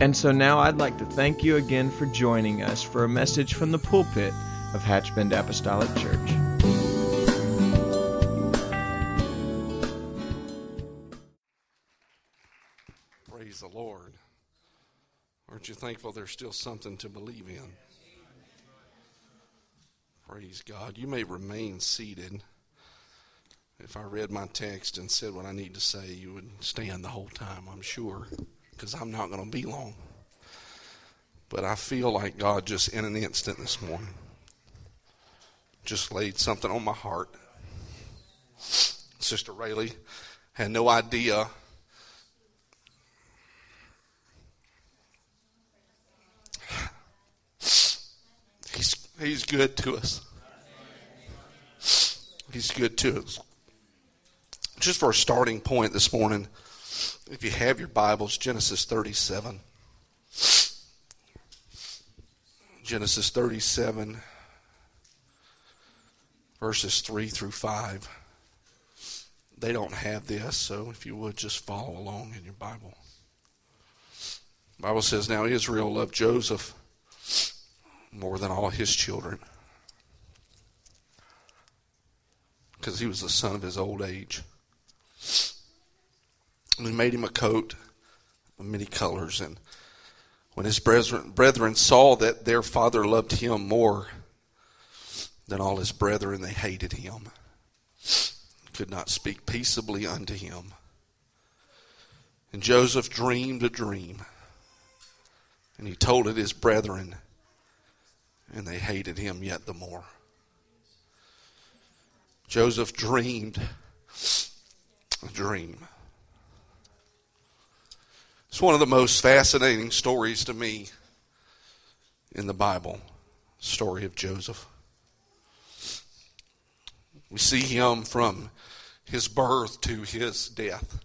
And so now I'd like to thank you again for joining us for a message from the pulpit of Hatchbend Apostolic Church. Praise the Lord. Aren't you thankful there's still something to believe in? Praise God. You may remain seated. If I read my text and said what I need to say, you would stand the whole time, I'm sure, because I'm not going to be long. But I feel like God just in an instant this morning just laid something on my heart. Sister Rayleigh had no idea He's, he's good to us. He's good to us. Just for a starting point this morning, if you have your Bibles, Genesis 37. Genesis 37, verses 3 through 5. They don't have this, so if you would just follow along in your Bible. The Bible says, Now Israel loved Joseph more than all his children because he was the son of his old age. And made him a coat of many colors. And when his brethren, saw that their father loved him more than all his brethren, they hated him, could not speak peaceably unto him. And Joseph dreamed a dream, and he told it his brethren and they hated him yet the more. Joseph dreamed a dream. It's one of the most fascinating stories to me in the Bible, story of Joseph. We see him from his birth to his death.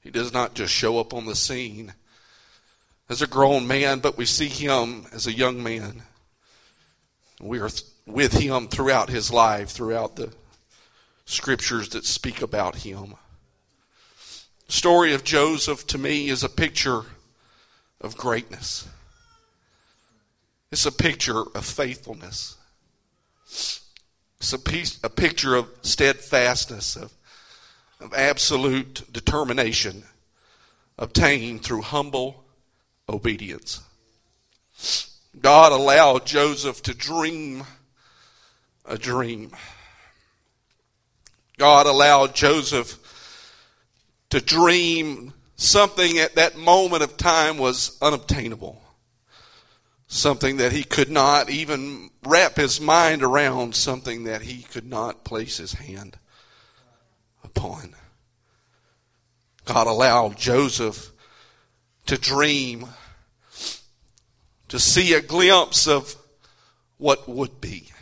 He does not just show up on the scene as a grown man, but we see him as a young man. We are with him throughout his life, throughout the scriptures that speak about him. The story of Joseph to me is a picture of greatness. It's a picture of faithfulness. It's a, piece, a picture of steadfastness, of, of absolute determination obtained through humble obedience. God allowed Joseph to dream a dream. God allowed Joseph to dream something at that moment of time was unobtainable. Something that he could not even wrap his mind around, something that he could not place his hand upon. God allowed Joseph to dream, to see a glimpse of what would be,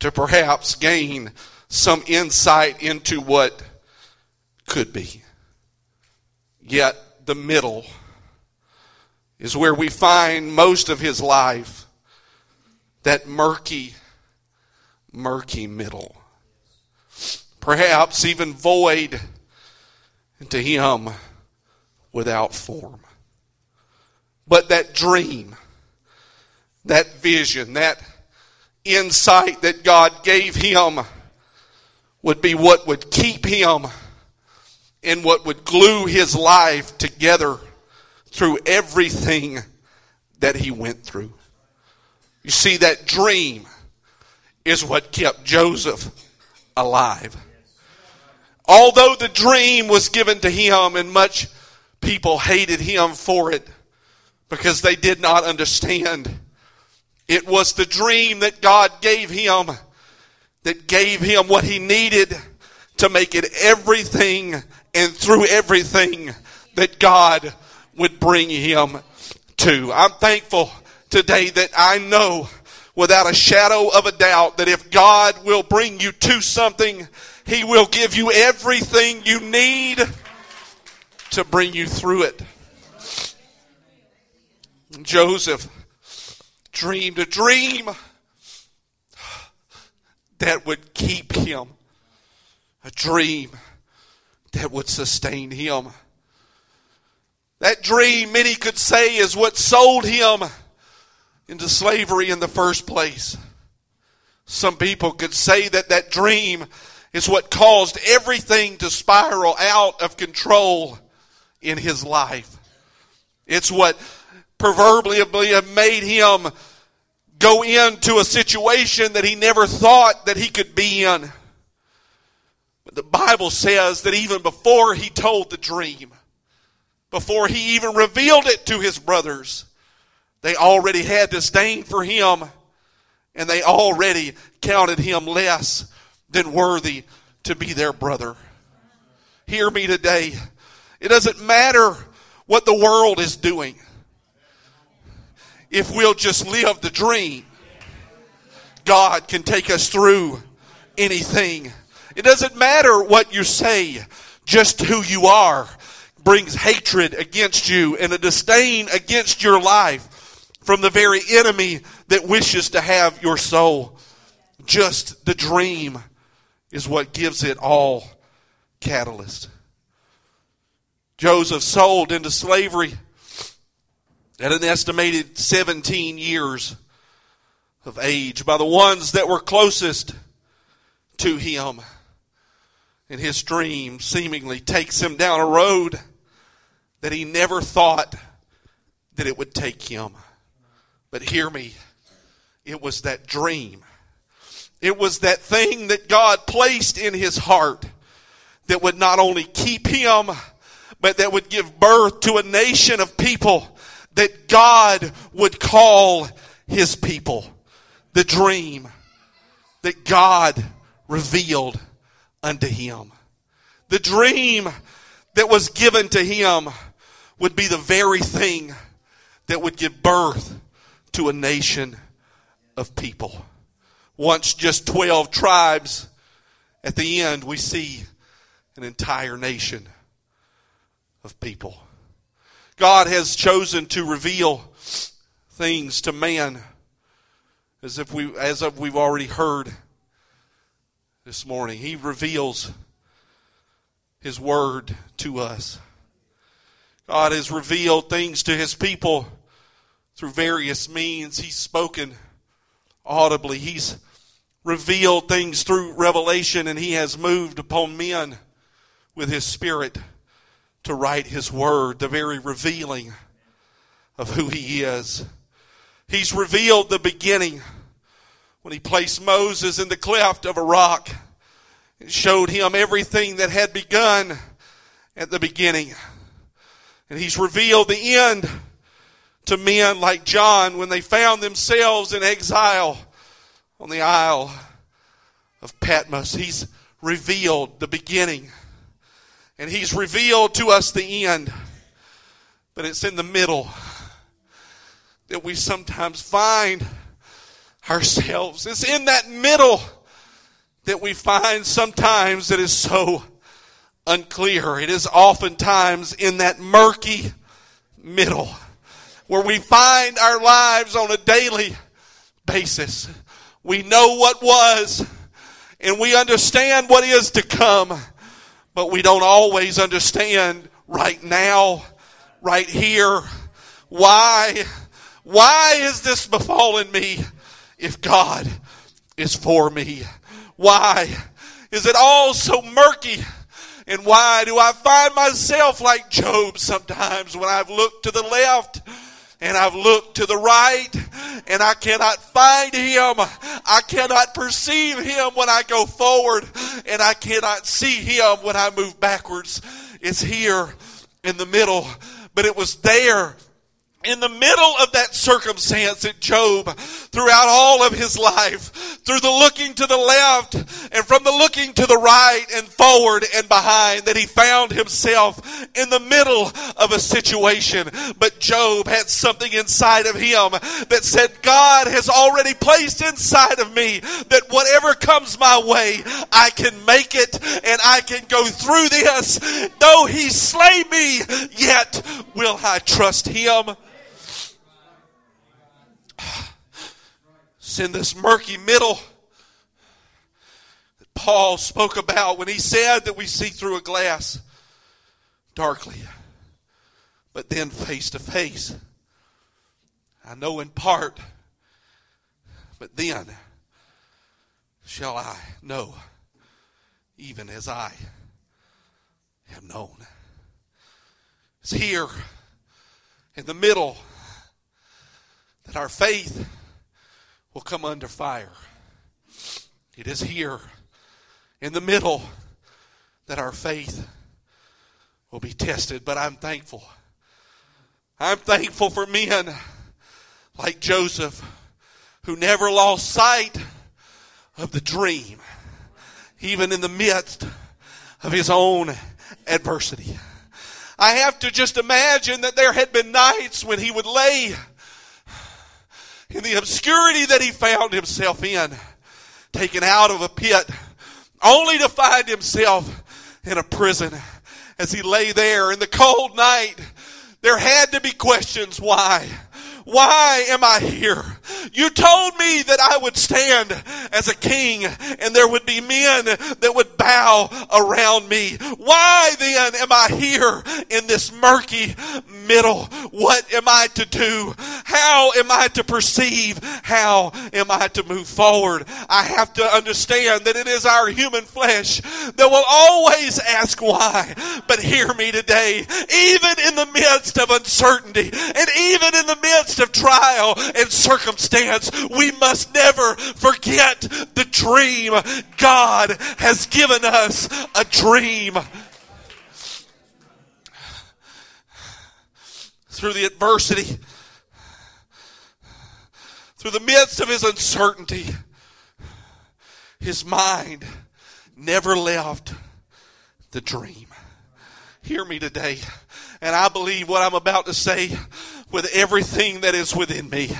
to perhaps gain some insight into what could be. Yet the middle is where we find most of his life, that murky, murky middle. Perhaps even void to him without form. But that dream, that vision, that insight that God gave him would be what would keep him and what would glue his life together through everything that he went through. You see, that dream is what kept Joseph alive. Although the dream was given to him and much people hated him for it because they did not understand. It was the dream that God gave him that gave him what he needed to make it everything and through everything that God would bring him to. I'm thankful today that I know without a shadow of a doubt that if God will bring you to something, He will give you everything you need to bring you through it. Joseph dreamed a dream that would keep him, a dream that would sustain him. That dream, many could say, is what sold him into slavery in the first place. Some people could say that that dream is what caused everything to spiral out of control in his life. It's what proverbially made him go into a situation that he never thought that he could be in. The Bible says that even before he told the dream, before he even revealed it to his brothers, they already had disdain for him, and they already counted him less than worthy to be their brother. Hear me today. It doesn't matter what the world is doing. If we'll just live the dream, God can take us through anything. It doesn't matter what you say, just who you are brings hatred against you and a disdain against your life from the very enemy that wishes to have your soul. Just the dream is what gives it all catalyst. Joseph sold into slavery at an estimated 17 years of age by the ones that were closest to him. And his dream seemingly takes him down a road that he never thought that it would take him. But hear me, it was that dream. It was that thing that God placed in his heart that would not only keep him, but that would give birth to a nation of people that God would call his people. The dream that God revealed unto him. The dream that was given to him would be the very thing that would give birth to a nation of people. Once just 12 tribes, at the end we see an entire nation of people. God has chosen to reveal things to man as if we as if we've already heard this morning. He reveals his word to us. God has revealed things to his people through various means. He's spoken audibly. He's revealed things through revelation, and he has moved upon men with his spirit to write his word, the very revealing of who he is. He's revealed the beginning when he placed Moses in the cleft of a rock and showed him everything that had begun at the beginning. And he's revealed the end to men like John when they found themselves in exile on the Isle of Patmos. He's revealed the beginning, and He's revealed to us the end. But it's in the middle that we sometimes find ourselves. It's in that middle that we find sometimes that is so unclear. It is oftentimes in that murky middle where we find our lives on a daily basis. We know what was and we understand what is to come, but we don't always understand right now, right here. Why? Why is this befallen me if God is for me? Why is it all so murky? And why do I find myself like Job sometimes when I've looked to the left and I've looked to the right and I cannot find him. I cannot perceive him when I go forward and I cannot see him when I move backwards. It's here in the middle, but it was there in the middle of that circumstance that Job throughout all of his life, through the looking to the left and from the looking to the right and forward and behind, that he found himself in the middle of a situation. But Job had something inside of him that said, God has already placed inside of me that whatever comes my way, I can make it and I can go through this. Though he slay me, yet will I trust him. It's in this murky middle that Paul spoke about when he said that we see through a glass darkly, but then face to face. I know in part, but then shall I know, even as I am known. It's here in the middle that our faith will come under fire. It is here in the middle that our faith will be tested. But I'm thankful. I'm thankful for men like Joseph who never lost sight of the dream, even in the midst of his own adversity. I have to just imagine that there had been nights when he would lay in the obscurity that he found himself in, taken out of a pit, only to find himself in a prison. As he lay there in the cold night, there had to be questions why. Why am I here? You told me that I would stand as a king and there would be men that would bow around me. Why then am I here in this murky middle? What am I to do? How am I to perceive? How am I to move forward? I have to understand that it is our human flesh that will always ask why. But hear me today, even in the midst of uncertainty and even in the midst of trial and circumstance, we must never forget the dream. God has given us a dream. Through the adversity, through the midst of his uncertainty, his mind never left the dream. Hear me today. And I believe what I'm about to say with everything that is within me.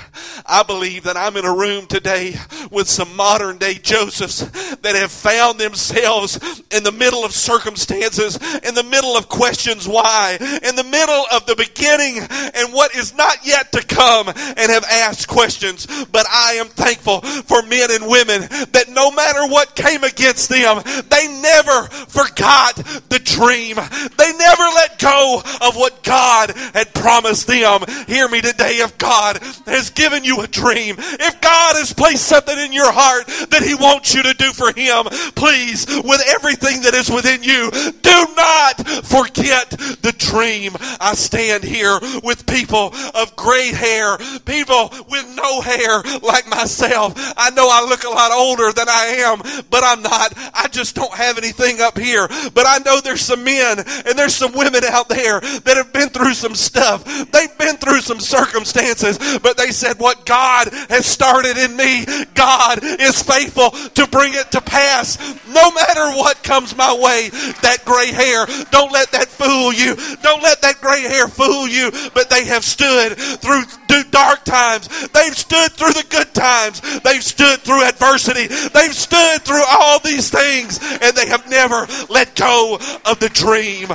I believe that I'm in a room today with some modern day Josephs that have found themselves in the middle of circumstances, in the middle of questions why, in the middle of the beginning and what is not yet to come and have asked questions. But I am thankful for men and women that no matter what came against them, they never forgot the dream. They never let go of what God had promised them. Hear me today. If God has given you a dream, if God has placed something in your heart that He wants you to do for Him, please, with everything that is within you, do not forget the dream. I stand here with people of gray hair, people with no hair like myself. I know I look a lot older than I am, but I'm not. I just don't have anything up here. But I know there's some men and there's some women out there that have been through some stuff. They've been through some circumstances, but they said, What God has started in me, God is faithful to bring it to pass. No matter what comes my way, that gray hair, don't let that fool you. Don't let that gray hair fool you. But they have stood through dark times. They've stood through the good times. They've stood through adversity. They've stood through all these things and they have never let go of the dream.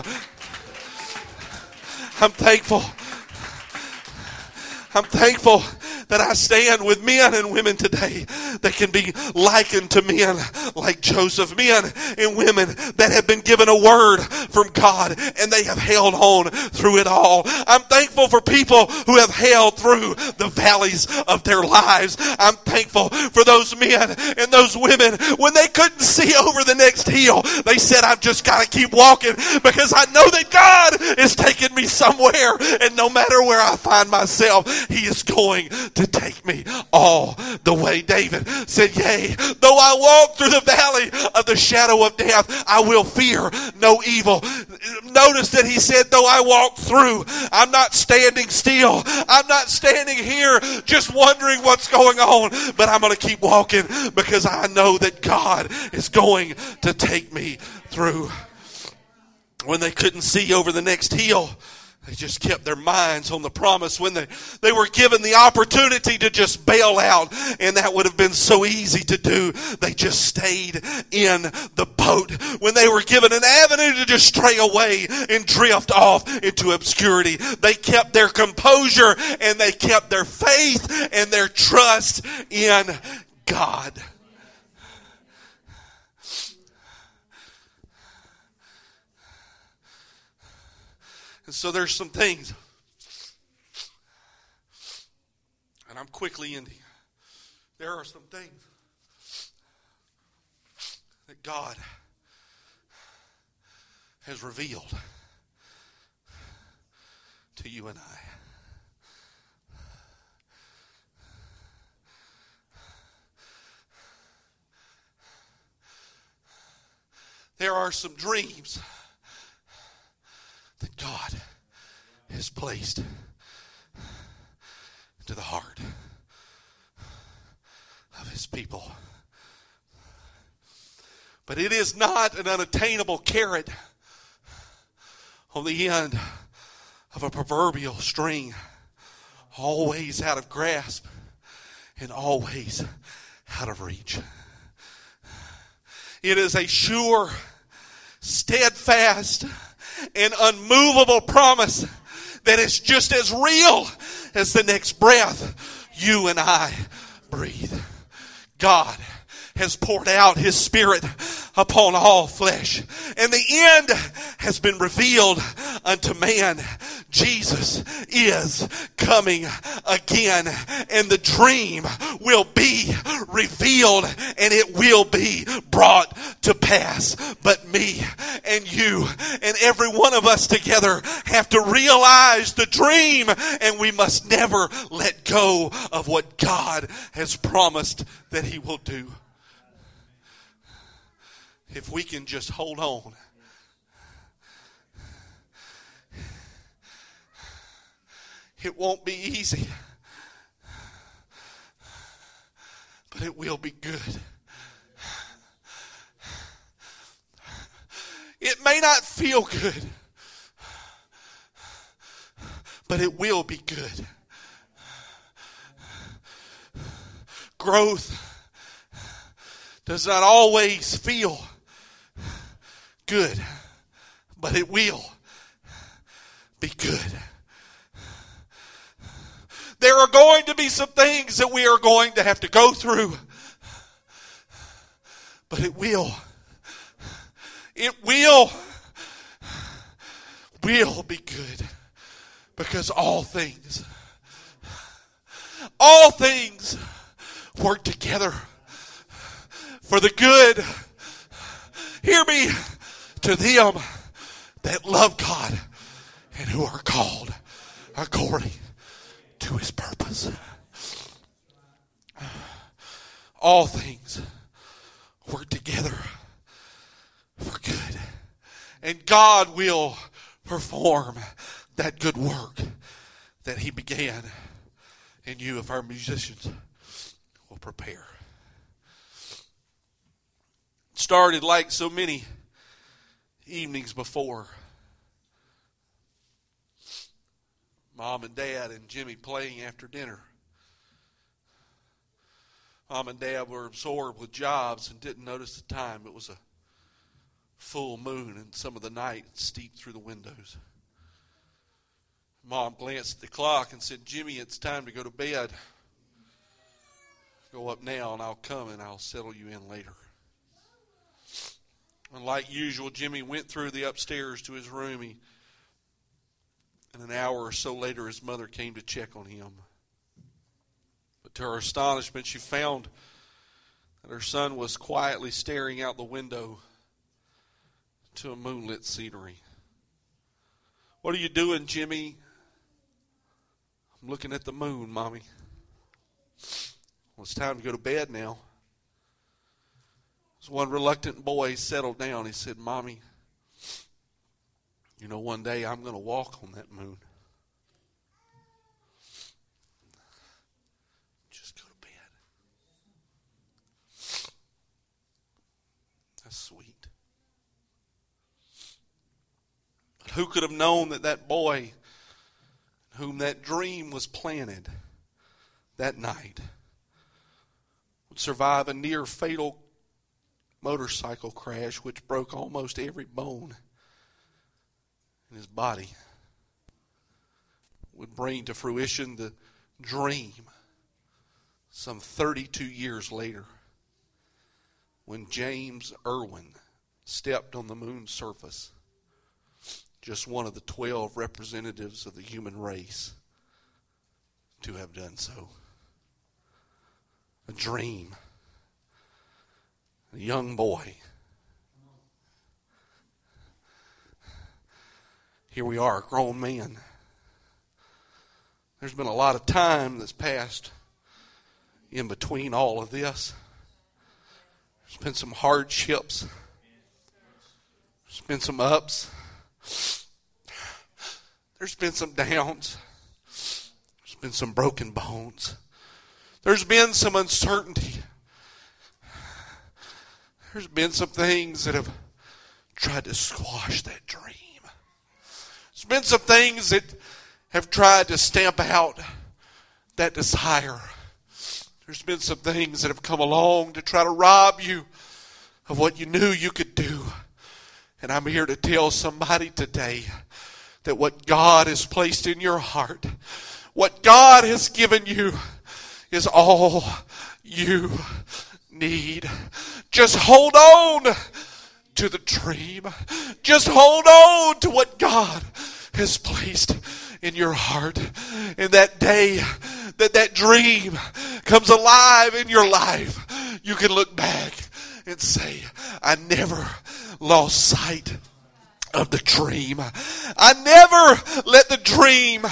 I'm thankful I'm thankful that I stand with men and women today that can be likened to men like Joseph, men and women that have been given a word from God and they have held on through it all. I'm thankful for people who have held through the valleys of their lives. I'm thankful for those men and those women when they couldn't see over the next hill. They said, I've just got to keep walking because I know that God is taking me somewhere and no matter where I find myself, He is going to take me all the way. David said, Yea, though I walk through the valley of the shadow of death, I will fear no evil. notice that he said, though I walk through, I'm not standing still. I'm not standing here just wondering what's going on, but I'm going to keep walking because I know that God is going to take me through. When they couldn't see over the next hill, they just kept their minds on the promise when they, they were given the opportunity to just bail out, and that would have been so easy to do. They just stayed in the boat. When they were given an avenue to just stray away and drift off into obscurity, they kept their composure and they kept their faith and their trust in God. And so there's some things, and I'm quickly ending. There are some things that God has revealed to you and I. There are some dreams that God has placed into the heart of his people. But it is not an unattainable carrot on the end of a proverbial string, always out of grasp and always out of reach. It is a sure, steadfast, an unmovable promise that is just as real as the next breath you and I breathe. God has poured out his spirit upon all flesh. And the end has been revealed unto man. Jesus is coming again and the dream will be revealed and it will be brought to pass. But me and you and every one of us together have to realize the dream and we must never let go of what God has promised that he will do if we can just hold on. It won't be easy, but it will be good. It may not feel good, but it will be good. Growth does not always feel good, but it will be good. There are going to be some things that we are going to have to go through, but it will. It will. Will be good because all things, all things work together for the good. Hear me to them that love God and who are called according to his purpose. All things work together for good. And God will perform that good work that he began in you if our musicians will prepare. Started like so many evenings before. Mom and Dad and Jimmy playing after dinner. Mom and Dad were absorbed with jobs and didn't notice the time. It was a full moon and some of the night steeped through the windows. Mom glanced at the clock and said, Jimmy, it's time to go to bed. Go up now and I'll come and I'll settle you in later. And like usual, Jimmy went through the upstairs to his room. He, and an hour or so later, his mother came to check on him. But to her astonishment, she found that her son was quietly staring out the window to a moonlit scenery. What are you doing, Jimmy? I'm looking at the moon, Mommy. Well, it's time to go to bed now. As one reluctant boy settled down, he said, Mommy, You know, one day I'm going to walk on that moon. Just go to bed. That's sweet. But who could have known that that boy, whom that dream was planted that night, would survive a near fatal motorcycle crash which broke almost every bone in his body would bring to fruition the dream some 32 years later when James Irwin stepped on the moon's surface, just one of the 12 representatives of the human race to have done so. A dream. A young boy here we are, grown man. There's been a lot of time that's passed in between all of this. There's been some hardships. There's been some ups. There's been some downs. There's been some broken bones. There's been some uncertainty. There's been some things that have tried to squash that dream. Been some things that have tried to stamp out that desire. There's been some things that have come along to try to rob you of what you knew you could do. And I'm here to tell somebody today that what God has placed in your heart, what God has given you, is all you need. Just hold on to the dream. Just hold on to what God has placed in your heart. And that day that that dream comes alive in your life, you can look back and say, I never lost sight of the dream. I never let the dream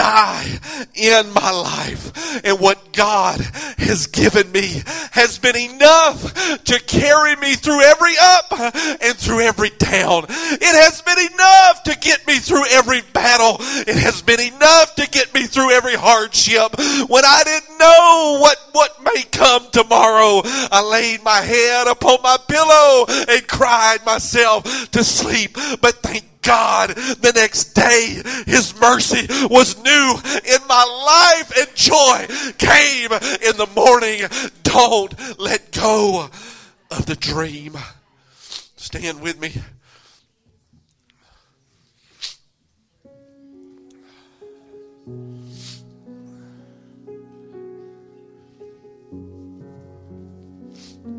die in my life. And what God has given me has been enough to carry me through every up and through every down. It has been enough to get me through every battle. It has been enough to get me through every hardship. When I didn't know what, what may come tomorrow, I laid my head upon my pillow and cried myself to sleep. But thank God the next day. His mercy was new in my life and joy came in the morning. Don't let go of the dream. Stand with me.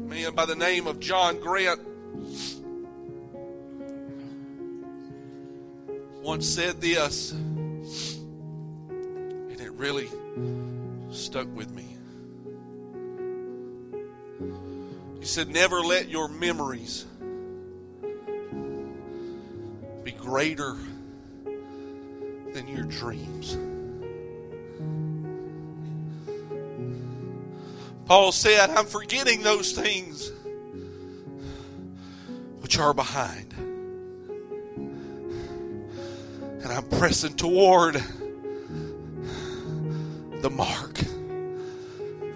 Man by the name of John Grant once said this, and it really stuck with me. He said, Never let your memories be greater than your dreams. Paul said, I'm forgetting those things which are behind and I'm pressing toward the mark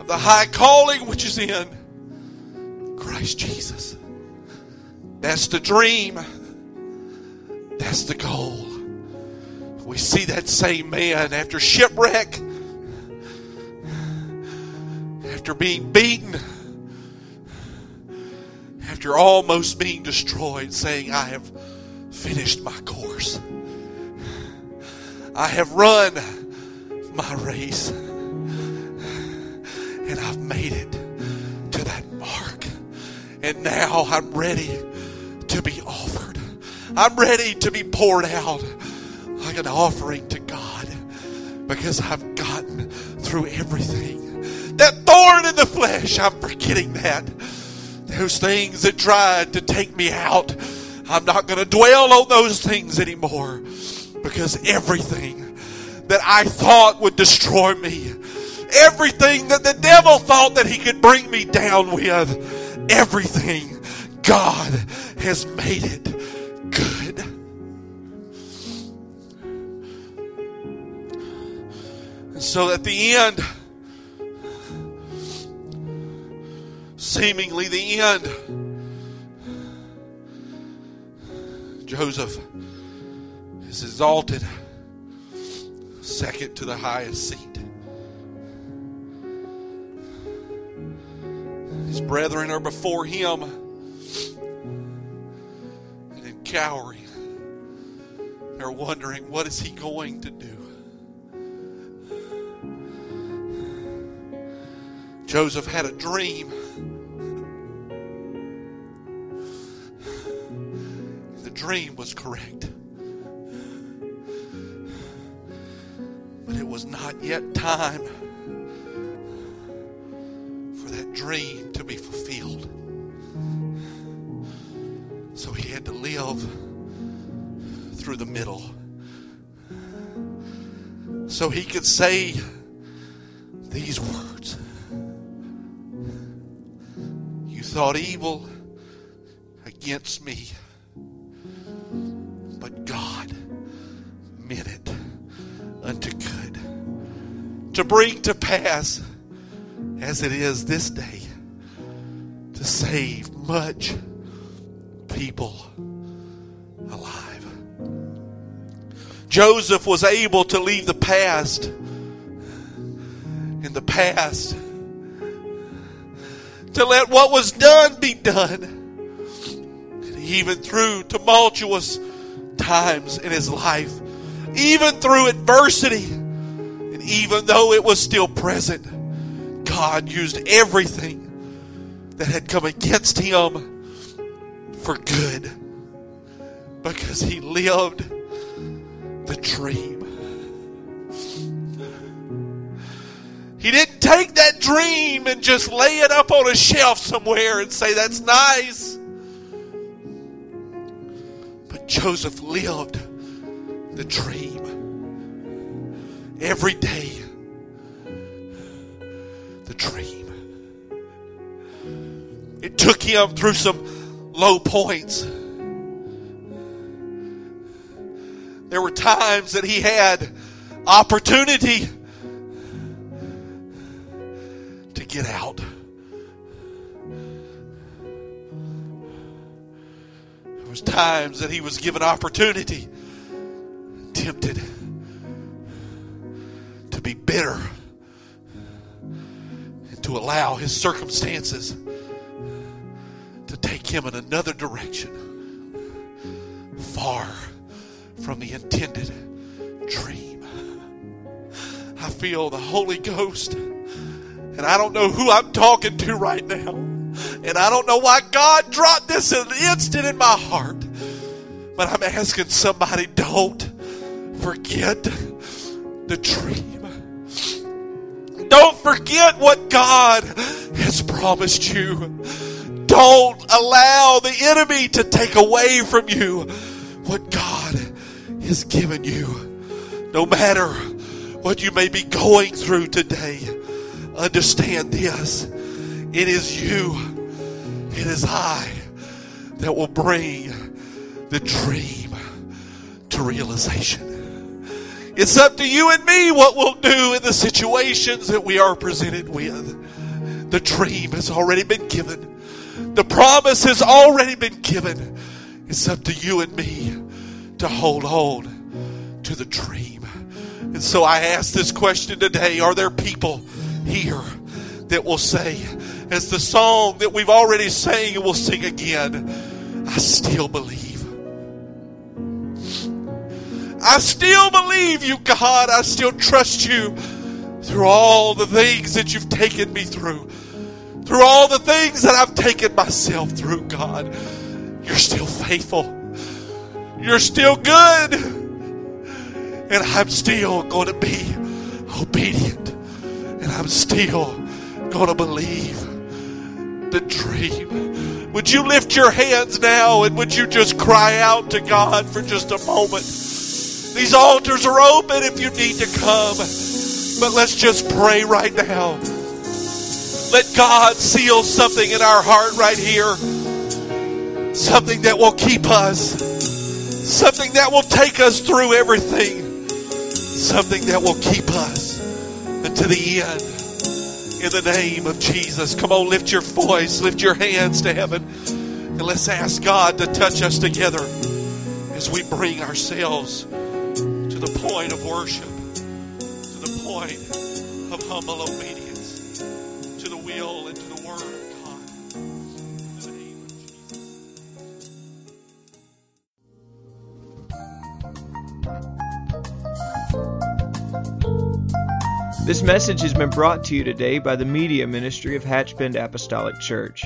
of the high calling which is in Christ Jesus. That's the dream. That's the goal. We see that same man after shipwreck, after being beaten, after almost being destroyed, saying, I have finished my course. I have run my race and I've made it to that mark. And now I'm ready to be offered. I'm ready to be poured out like an offering to God because I've gotten through everything. That thorn in the flesh, I'm forgetting that. Those things that tried to take me out, I'm not going to dwell on those things anymore because everything that I thought would destroy me, everything that the devil thought that he could bring me down with, everything, God has made it good. So at the end, seemingly the end, Joseph is exalted second to the highest seat. His brethren are before him and in cowering. They're wondering, what is he going to do? Joseph had a dream. The dream was correct. Was not yet time for that dream to be fulfilled. So he had to live through the middle. So he could say these words You thought evil against me, bring to pass as it is this day to save much people alive. Joseph was able to leave the past in the past to let what was done be done. Even through tumultuous times in his life, even through adversity, even though it was still present, God used everything that had come against him for good because he lived the dream. He didn't take that dream and just lay it up on a shelf somewhere and say, That's nice. But Joseph lived the dream every day. The dream. It took him through some low points. There were times that he had opportunity to get out. There was times that he was given opportunity, tempted be bitter and to allow his circumstances to take him in another direction far from the intended dream. I feel the Holy Ghost, and I don't know who I'm talking to right now. And I don't know why God dropped this in an instant in my heart. But I'm asking somebody don't forget the dream. Don't forget what God has promised you. Don't allow the enemy to take away from you what God has given you. No matter what you may be going through today, understand this. It is you, it is I that will bring the dream to realization. It's up to you and me what we'll do in the situations that we are presented with. The dream has already been given. The promise has already been given. It's up to you and me to hold on to the dream. And so I ask this question today Are there people here that will say, as the song that we've already sang and will sing again, I still believe? I still believe you, God. I still trust you through all the things that you've taken me through, through all the things that I've taken myself through, God. You're still faithful. You're still good. And I'm still going to be obedient. And I'm still going to believe the dream. Would you lift your hands now and would you just cry out to God for just a moment? These altars are open if you need to come. But let's just pray right now. Let God seal something in our heart right here. Something that will keep us. Something that will take us through everything. Something that will keep us to the end. In the name of Jesus. Come on, lift your voice, lift your hands to heaven, and let's ask God to touch us together as we bring ourselves to the point of worship, to the point of humble obedience, to the will and to the word of God. In the name of Jesus. This message has been brought to you today by the Media Ministry of Hatchbend Apostolic Church.